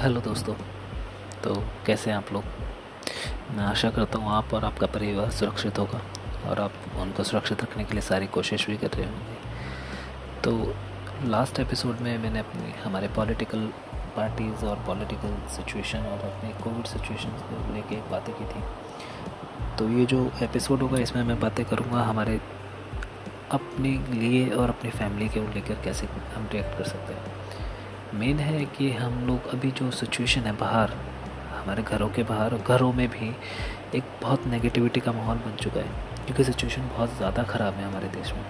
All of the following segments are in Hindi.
हेलो दोस्तों तो कैसे हैं आप लोग? मैं आशा करता हूँ आप और आपका परिवार सुरक्षित होगा और आप उनको सुरक्षित रखने के लिए सारी कोशिश भी कर रहे होंगे। तो लास्ट एपिसोड में मैंने अपनी, हमारे पॉलिटिकल पार्टीज़ और पॉलिटिकल सिचुएशन और अपने कोविड सिचुएशन को लेके बातें की थी। तो ये जो एपिसोड होगा, इसमें मैं बातें करूँगा हमारे अपने लिए और अपनी फैमिली के लेकर कैसे हम रिएक्ट कर सकते हैं। मेन है कि हम लोग अभी जो सिचुएशन है बाहर, हमारे घरों के बाहर, घरों में भी एक बहुत नेगेटिविटी का माहौल बन चुका है, क्योंकि सिचुएशन बहुत ज़्यादा ख़राब है हमारे देश में।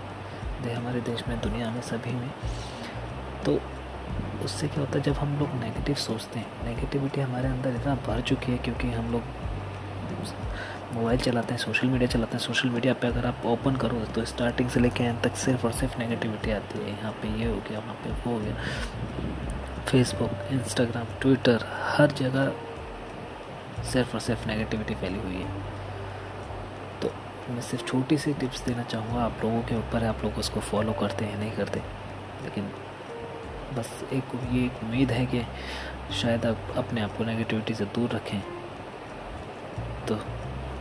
दे हमारे देश में, दुनिया में, सभी में। तो उससे क्या होता है, जब हम लोग नेगेटिव सोचते हैं नेगेटिविटी हमारे अंदर इतना भर चुकी है क्योंकि हम लोग मोबाइल चलाते हैं सोशल मीडिया चलाते हैं। सोशल मीडिया पे अगर आप ओपन करो तो स्टार्टिंग से लेके एंड तक सिर्फ़ और सिर्फ़ नेगेटिविटी आती है। यहाँ पे ये हो गया, वहाँ पे वो हो गया। फेसबुक इंस्टाग्राम ट्विटर हर जगह सिर्फ़ और सिर्फ़ नेगेटिविटी फैली हुई है। तो मैं सिर्फ़ छोटी सी टिप्स देना चाहूँगा, आप लोगों के ऊपर है, आप लोग उसको फॉलो करते हैं, नहीं करते। लेकिन बस एक ये एक उम्मीद है कि शायद आप अपने आप को नेगेटिविटी से दूर रखें। तो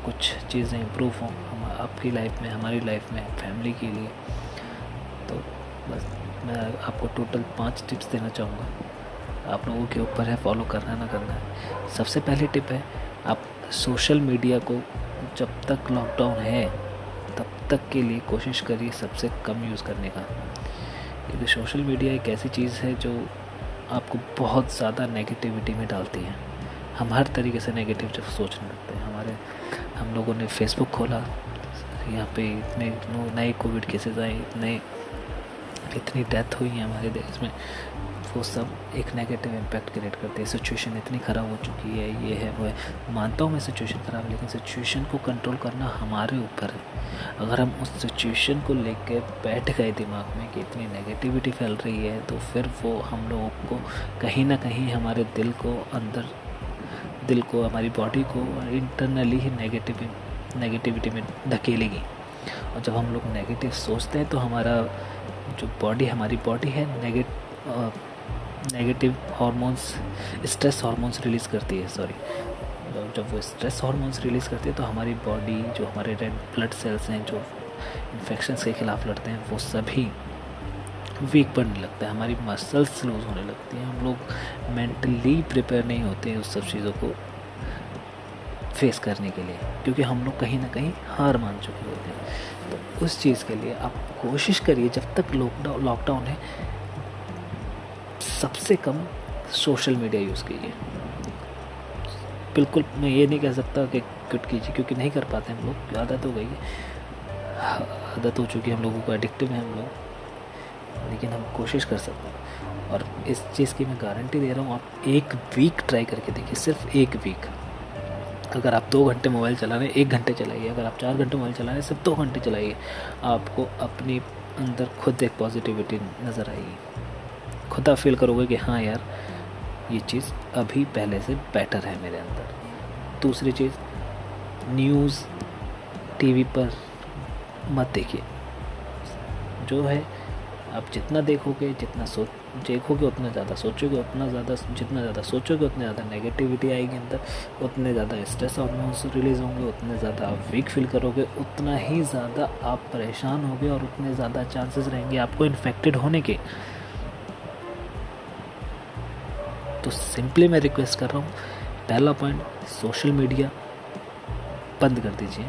कुछ चीज़ें इम्प्रूव हों, हम आपकी लाइफ में, हमारी लाइफ में फैमिली के लिए। तो बस मैं आपको टोटल पाँच टिप्स देना चाहूँगा। आप लोगों के ऊपर है फॉलो करना ना करना है। सबसे पहली टिप है, आप सोशल मीडिया को जब तक लॉकडाउन है, तब तक के लिए कोशिश करिए सबसे कम यूज़ करने का। क्योंकि सोशल मीडिया एक ऐसी चीज़ है जो आपको बहुत ज़्यादा नेगेटिविटी में डालती है। हम हर तरीके से नेगेटिव जब सोचने लगते हैं। हमारे, हम लोगों ने फेसबुक खोला, यहाँ पे इतने नए कोविड केसेस आए, इतने इतनी डेथ हुई है हमारे देश में, वो सब एक नेगेटिव इम्पैक्ट क्रिएट करते हैं। सिचुएशन इतनी ख़राब हो चुकी है, ये है, वो है। मानता हूँ मैं सिचुएशन ख़राब है लेकिन सिचुएशन को कंट्रोल करना हमारे ऊपर है। अगर हम उस सिचुएशन को लेकर बैठ गए दिमाग में कि इतनी नेगेटिविटी फैल रही है तो फिर वो हम लोगों को कहीं ना कहीं हमारे दिल को अंदर, दिल को, हमारी बॉडी को इंटरनली ही नेगेटिव नेगेटिविटी में धकेलेगी। और जब हम लोग नेगेटिव सोचते हैं तो हमारा जो बॉडी हमारी बॉडी है negate negative hormones stress hormones release करती है सॉरी जब वो स्ट्रेस हार्मोन्स रिलीज़ करती है तो हमारी बॉडी जो हमारे रेड ब्लड सेल्स हैं, जो इन्फेक्शन के खिलाफ लड़ते हैं, वो सभी वीक पड़ने लगता है, हमारी मसल्स लूज होने लगती हैं। हम लोग मेंटली प्रिपेयर नहीं होते हैं उस सब चीज़ों को फेस करने के लिए, क्योंकि हम लोग कहीं ना कहीं हार मान चुके होते हैं। तो उस चीज़ के लिए आप कोशिश करिए जब तक लॉकडाउन लॉकडाउन है, सबसे कम सोशल मीडिया यूज़ कीजिए। बिल्कुल, मैं ये नहीं कह सकता कि कट कीजिए, क्योंकि नहीं कर पाते हम लोग, आदत हो गई है। आदत हो चुकी है हम लोगों को एडिक्टिव है हम लोग। लेकिन हम कोशिश कर सकते हैं। और इस चीज़ की मैं गारंटी दे रहा हूँ, आप एक वीक ट्राई करके देखिए, सिर्फ़ एक वीक अगर आप दो घंटे मोबाइल चला रहे हैं एक घंटे चलाइए, अगर आप चार घंटे मोबाइल चला रहे हैं सिर्फ़ दो घंटे चलाइए, आपको अपनी अंदर खुद एक पॉजिटिविटी नज़र आएगी। खुद आप फील करोगे कि हाँ यार, ये चीज़ अभी पहले से बेटर है मेरे अंदर। दूसरी चीज़ न्यूज़ टीवी पर मत देखिए। जो है, आप जितना देखोगे, जितना सोच देखोगे उतना ज़्यादा, सोचोगे उतना ज़्यादा, जितना ज़्यादा सोचोगे उतने ज़्यादा नेगेटिविटी आएगी अंदर, उतने ज़्यादा स्ट्रेस हार्मोन्स रिलीज़ होंगे, उतने ज़्यादा आप वीक फील करोगे, उतना ही ज़्यादा आप परेशान होगे और उतने ज़्यादा चांसेस रहेंगे आपको इन्फेक्टेड होने के। तो सिंपली मैं रिक्वेस्ट कर रहा हूँ, पहला पॉइंट सोशल मीडिया बंद कर दीजिए,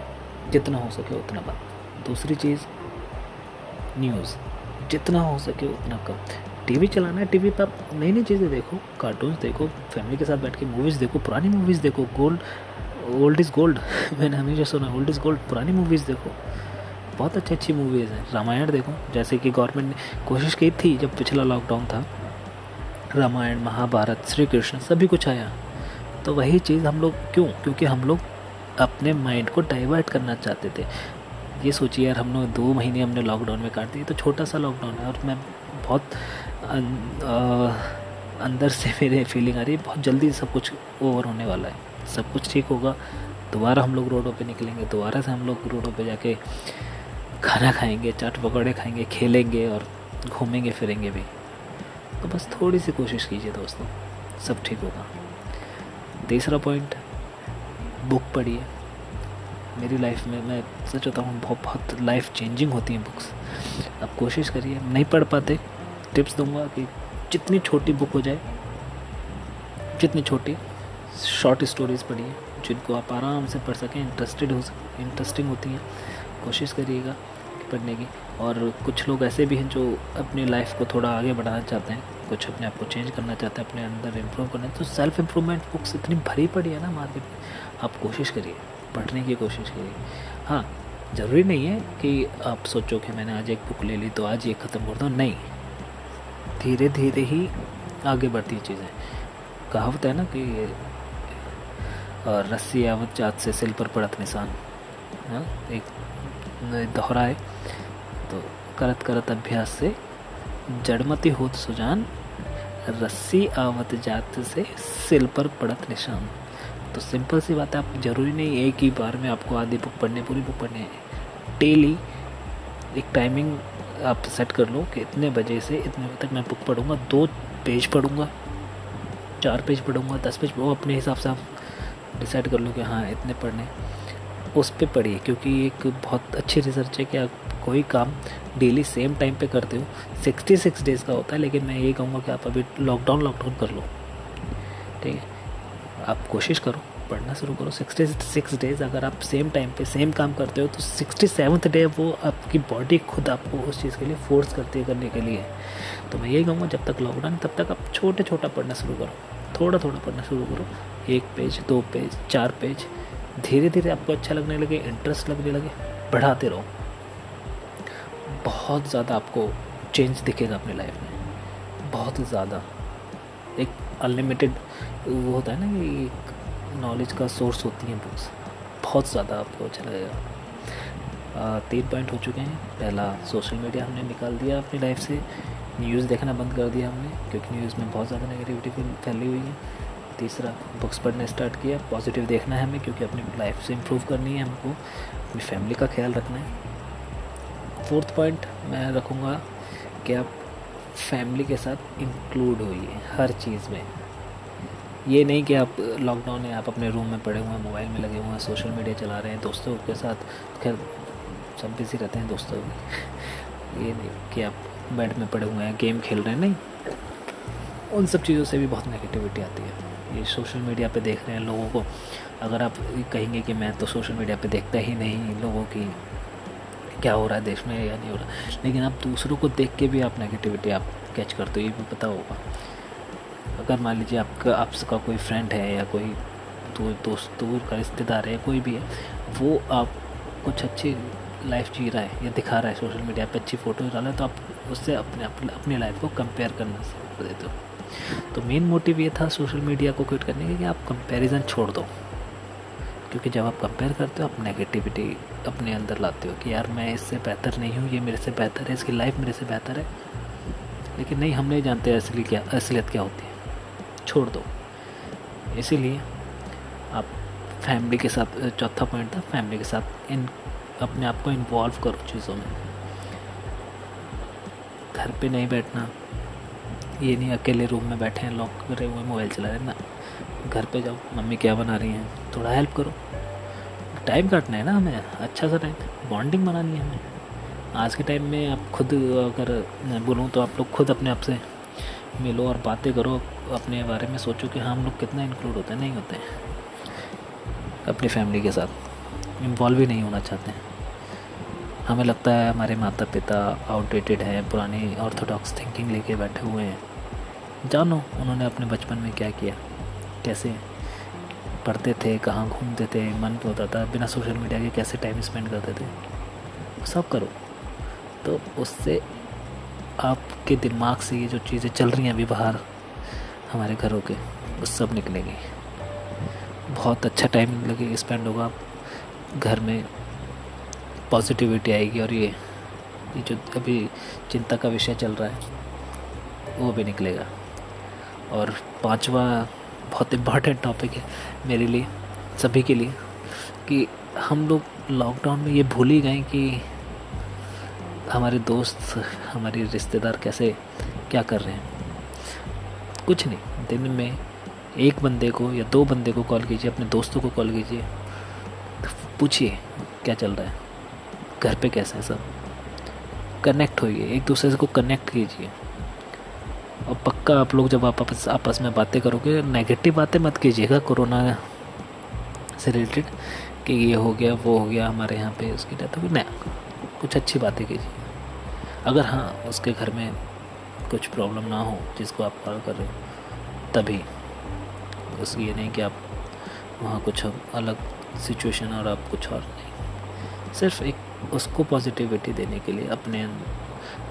जितना हो सके उतना बंद। दूसरी चीज़ न्यूज़ जितना हो सके उतना कम। टीवी चलाना है, टीवी पर आप नई नई चीज़ें देखो कार्टून्स देखो फैमिली के साथ बैठ के मूवीज़ देखो, पुरानी मूवीज़ देखो गोल्ड ओल्ड इज़ गोल्ड मैंने हमेशा सुना ओल्ड इज़ गोल्ड पुरानी मूवीज़ देखो। बहुत अच्छी अच्छी मूवीज़ हैं। रामायण देखो, जैसे कि गवर्नमेंट ने कोशिश की थी जब पिछला लॉकडाउन था। रामायण, महाभारत श्री कृष्ण सभी कुछ आया। तो वही चीज़ हम लोग क्यों? क्योंकि हम लोग अपने माइंड को डाइवर्ट करना चाहते थे। ये सोचिए यार हम लोग दो महीने हमने लॉकडाउन में काट दिए तो छोटा सा लॉकडाउन है और मैं बहुत अंदर से मेरे फीलिंग आ रही है, बहुत जल्दी सब कुछ ओवर होने वाला है। सब कुछ ठीक होगा, दोबारा हम लोग रोडों पे निकलेंगे, दोबारा से हम लोग रोडों पे जाके खाना खाएँगे, चाट पकौड़े खाएँगे, खेलेंगे और घूमेंगे, फिरेंगे भी। तो बस थोड़ी सी कोशिश कीजिए दोस्तों, सब ठीक होगा। तीसरा पॉइंट बुक पढ़िए। मेरी लाइफ में, मैं सच होता हूँ बहुत बहुत लाइफ चेंजिंग होती हैं बुक्स अब कोशिश करिए, नहीं पढ़ पाते टिप्स दूँगा कि जितनी छोटी बुक हो जाए, जितनी छोटी शॉर्ट स्टोरीज़ पढ़िए जिनको आप आराम से पढ़ सकें इंटरेस्टेड हो सकें इंटरेस्टिंग होती हैं, कोशिश करिएगा पढ़ने की। और कुछ लोग ऐसे भी हैं जो अपनी लाइफ को थोड़ा आगे बढ़ाना चाहते हैं, कुछ अपने आप को चेंज करना चाहते हैं, अपने अंदर इम्प्रूव करना। तो सेल्फ इम्प्रूवमेंट बुक्स इतनी भरी पड़ी है ना मार्केट में, आप कोशिश करिए, पढ़ने की कोशिश करिए। हाँ ज़रूरी नहीं है कि आप सोचो कि मैंने आज एक बुक ले ली तो आज ये ख़त्म कर दो, नहीं। धीरे धीरे ही आगे बढ़ती है चीज़ें। कहावत है ना कि, रस्सी आवत जात से सिल पर पड़त निशान हाँ एक दोहराए तो करत करत अभ्यास से जड़मती होत सुजान, रस्सी आवत जात से सिल पर पड़त निशान। तो सिंपल सी बात है, आप ज़रूरी नहीं एक ही बार में आपको आधी बुक पढ़नी पूरी बुक पढ़नी डेली एक टाइमिंग आप सेट कर लो कि इतने बजे से इतने बजे तक मैं बुक पढ़ूँगा, दो पेज पढ़ूँगा, चार पेज पढ़ूँगा, दस पेज वो अपने हिसाब से आप डिसाइड कर लो कि हाँ इतने पढ़ने उस पर पढ़िए, क्योंकि एक बहुत अच्छी रिसर्च है कि आप कोई काम डेली सेम टाइम पे करते हो। सिक्सटी सिक्स डेज़ का होता है, लेकिन मैं ये कहूँगा कि आप अभी लॉकडाउन लॉकडाउन कर लो। ठीक है? आप कोशिश करो। पढ़ना शुरू करो। सिक्सटी सिक्स डेज़ अगर आप सेम टाइम पे सेम काम करते हो तो सिक्सटी सेवन्थ डे वो आपकी बॉडी खुद आपको उस चीज़ के लिए फोर्स करती है करने के लिए। तो मैं यही कहूँगा, जब तक लॉकडाउन तब तक आप छोटे छोटा पढ़ना शुरू करो। थोड़ा थोड़ा पढ़ना शुरू करो। एक पेज दो पेज चार पेज धीरे धीरे आपको अच्छा लगने लगे इंटरेस्ट लगने लगे, बढ़ाते रहो। बहुत ज़्यादा आपको चेंज दिखेगा अपनी लाइफ में। बहुत ज़्यादा। एक अनलिमिटेड वो होता है ना कि नॉलेज का सोर्स होती हैं बुक्स बहुत ज़्यादा आपको अच्छा लगेगा। तीन पॉइंट हो चुके हैं। पहला सोशल मीडिया हमने निकाल दिया अपनी लाइफ से। न्यूज़ देखना बंद कर दिया हमने, क्योंकि न्यूज़ में बहुत ज़्यादा नेगेटिविटी फैली हुई है। तीसरा बुक्स पढ़ना स्टार्ट किया। पॉजिटिव देखना है हमें, क्योंकि अपनी लाइफ से इम्प्रूव करनी है हमको। अपनी फैमिली का ख्याल रखना है। फोर्थ पॉइंट मैं रखूँगा कि आप फैमिली के साथ इंक्लूड होइए, हर चीज़ में। ये नहीं कि आप लॉकडाउन है, आप अपने रूम में पड़े हुए हैं मोबाइल में लगे हुए हैं सोशल मीडिया चला रहे हैं, दोस्तों के साथ, खैर, सब बिज़ी रहते हैं दोस्तों। ये नहीं कि आप बेड में पड़े हुए हैं गेम खेल रहे हैं, नहीं। उन सब चीज़ों से भी बहुत नेगेटिविटी आती है। ये सोशल मीडिया पे देख रहे हैं लोगों को। अगर आप कहेंगे कि मैं तो सोशल मीडिया पे देखता ही नहीं लोगों की क्या हो रहा है देश में या नहीं हो रहा। लेकिन आप दूसरों को देख के भी आप नेगेटिविटी आप कैच करते हो, ये भी पता होगा। अगर मान लीजिए आपका आपका कोई फ्रेंड है या कोई दूर दोस्त, दूर का रिश्तेदार है, कोई भी है, वो आप कुछ अच्छी लाइफ जी रहा है या दिखा रहा है सोशल मीडिया पे अच्छी फ़ोटो डाल डाला है तो आप उससे अपने, अपनी लाइफ को कंपेयर करना शुरू देते हो। तो मेन मोटिव ये था सोशल मीडिया को क्विट करने का कि आप कंपैरिजन छोड़ दो। क्योंकि जब आप कंपेयर करते हो, आप नेगेटिविटी अपने अंदर लाते हो कि यार मैं इससे बेहतर नहीं हूँ, ये मेरे से बेहतर है, इसकी लाइफ मेरे से बेहतर है। लेकिन नहीं, हम नहीं जानते असली क्या, असलियत क्या होती है। छोड़ दो। इसीलिए आप फैमिली के साथ, चौथा पॉइंट था फैमिली के साथ इन, अपने आप को इन्वॉल्व करो चीज़ों में। घर पे नहीं बैठना। ये नहीं, अकेले रूम में बैठे हैं लॉक करे हुए मोबाइल चला रहे ना, घर पे जाओ, मम्मी क्या बना रही हैं? थोड़ा हेल्प करो। टाइम काटना है ना हमें अच्छा सा टाइम बॉन्डिंग बनानी है हमें। आज के टाइम में आप खुद अगर बोलूँ तो आप लोग खुद अपने आप से मिलो और बातें करो। अपने बारे में सोचो कि हम लोग कितना इंक्लूड होते हैं, नहीं होते हैं। अपनी फैमिली के साथ। इन्वॉल्व ही नहीं होना चाहते हैं। हमें लगता है हमारे माता पिता आउटडेटेड हैं, पुरानी ऑर्थोडॉक्स थिंकिंग लेके बैठे हुए हैं। जानो उन्होंने अपने बचपन में क्या किया, कैसे पढ़ते थे, कहाँ घूमते थे, मन होता था बिना सोशल मीडिया के कैसे टाइम स्पेंड करते थे। सब करो। तो उससे आपके दिमाग से ये जो चीज़ें चल रही हैं अभी बाहर हमारे घरों के, वो सब निकलेंगे। बहुत अच्छा टाइम लगे स्पेंड होगा घर में पॉजिटिविटी आएगी और ये ये जो अभी चिंता का विषय चल रहा है, वो भी निकलेगा। और पांचवा बहुत इंपॉर्टेंट टॉपिक है मेरे लिए, सभी के लिए, कि हम लोग लॉकडाउन में ये भूल ही गए कि हमारे दोस्त, हमारे रिश्तेदार कैसे, क्या कर रहे हैं। कुछ नहीं। दिन में एक बंदे को या दो बंदे को कॉल कीजिए, अपने दोस्तों को कॉल कीजिए। पूछिए, क्या चल रहा है? घर पे कैसे है सब? कनेक्ट होइए, एक दूसरे से को कनेक्ट कीजिए। और पक्का आप लोग जब आप आपस आपस में बातें करोगे नेगेटिव बातें मत कीजिएगा कोरोना से रिलेटेड कि ये हो गया, वो हो गया, हमारे यहाँ पे उसकी डेथ हो गई। नहीं, कुछ अच्छी बातें कीजिए। अगर हाँ उसके घर में कुछ प्रॉब्लम ना हो जिसको आप कॉल कर रहे हो, तभी। बस ये नहीं कि आप वहाँ कुछ अलग सिचुएशन और आप कुछ और नहीं। सिर्फ़ एक उसको पॉजिटिविटी देने के लिए, अपने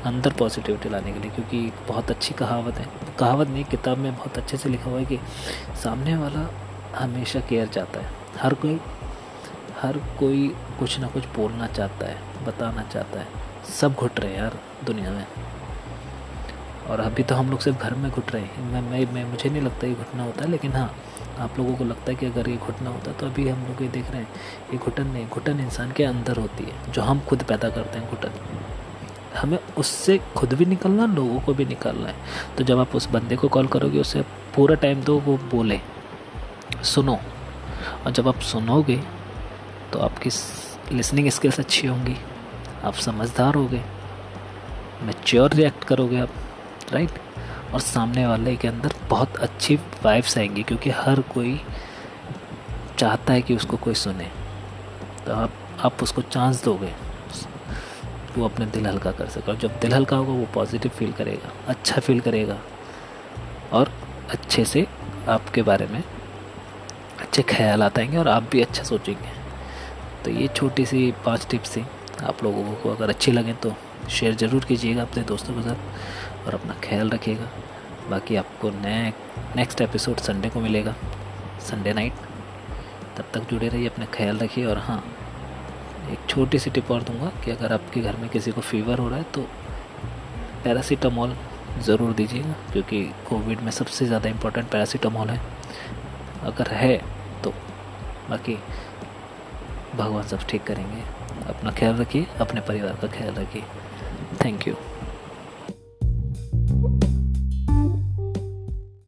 अंदर पॉजिटिविटी लाने के लिए, क्योंकि बहुत अच्छी कहावत है। कहावत नहीं, किताब में बहुत अच्छे से लिखा हुआ है कि सामने वाला हमेशा केयर चाहता है। हर कोई हर कोई कुछ ना कुछ बोलना चाहता है, बताना चाहता है। सब घुट रहे हैं यार दुनिया में। और अभी तो हम लोग सिर्फ़ घर में घुट रहे हैं। मैं मैं, मैं मुझे नहीं लगता ये घुटना होता है लेकिन हाँ आप लोगों को लगता है कि अगर ये घुटना होता तो अभी हम लोग ये देख रहे हैं ये घुटन नहीं घुटन इंसान के अंदर होती है जो हम खुद पैदा करते हैं घुटन। हमें उससे खुद भी निकलना लोगों को भी निकालना है। तो जब आप उस बंदे को कॉल करोगे उससे पूरा टाइम दो वो बोले सुनो। और जब आप सुनोगे तो आपकी लिसनिंग स्किल्स अच्छी होंगी। आप समझदार होगे। मेच्योर रिएक्ट करोगे आप। राइट? और सामने वाले के अंदर बहुत अच्छी वाइब्स आएँगी, क्योंकि हर कोई चाहता है कि उसको कोई सुने। तो आप आप उसको चांस दोगे, वो अपने दिल हल्का कर सके। और जब दिल हल्का होगा, वो पॉजिटिव फील करेगा अच्छा फील करेगा। और अच्छे से आपके बारे में अच्छे ख्याल आएँगे और आप भी अच्छा सोचेंगे। तो ये छोटी सी पाँच टिप्स थी। आप लोगों को अगर अच्छी लगें तो शेयर ज़रूर कीजिएगा अपने दोस्तों के साथ। और अपना ख्याल रखिएगा। बाकी आपको नए नेक्स्ट एपिसोड संडे को मिलेगा। संडे नाइट तब तक जुड़े रहिए, अपना ख्याल रखिए और हाँ एक छोटी सी टिप और दूँगा कि अगर आपके घर में किसी को फीवर हो रहा है तो पैरासीटामोल ज़रूर दीजिएगा, क्योंकि कोविड में सबसे ज़्यादा इम्पोर्टेंट पैरासीटामोल है। अगर है तो बाकी भगवान सब ठीक करेंगे। अपना ख्याल रखिए, अपने परिवार का ख्याल रखिए। Thank you